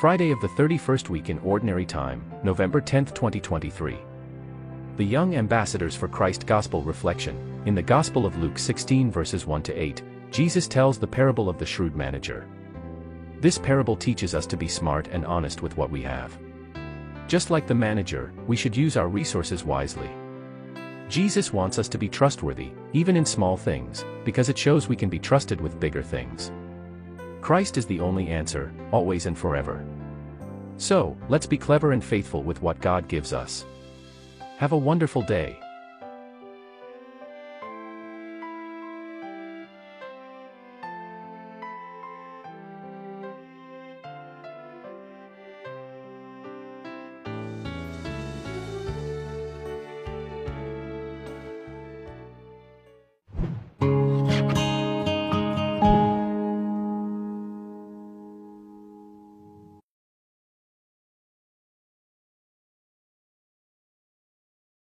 Friday of the 31st week in Ordinary Time, November 10, 2023. The Young Ambassadors for Christ Gospel Reflection. In the Gospel of Luke 16 verses 1 to 8, Jesus tells the parable of the shrewd manager. This parable teaches us to be smart and honest with what we have. Just like the manager, we should use our resources wisely. Jesus wants us to be trustworthy, even in small things, because it shows we can be trusted with bigger things. Christ is the only answer, always and forever. So, let's be clever and faithful with what God gives us. Have a wonderful day.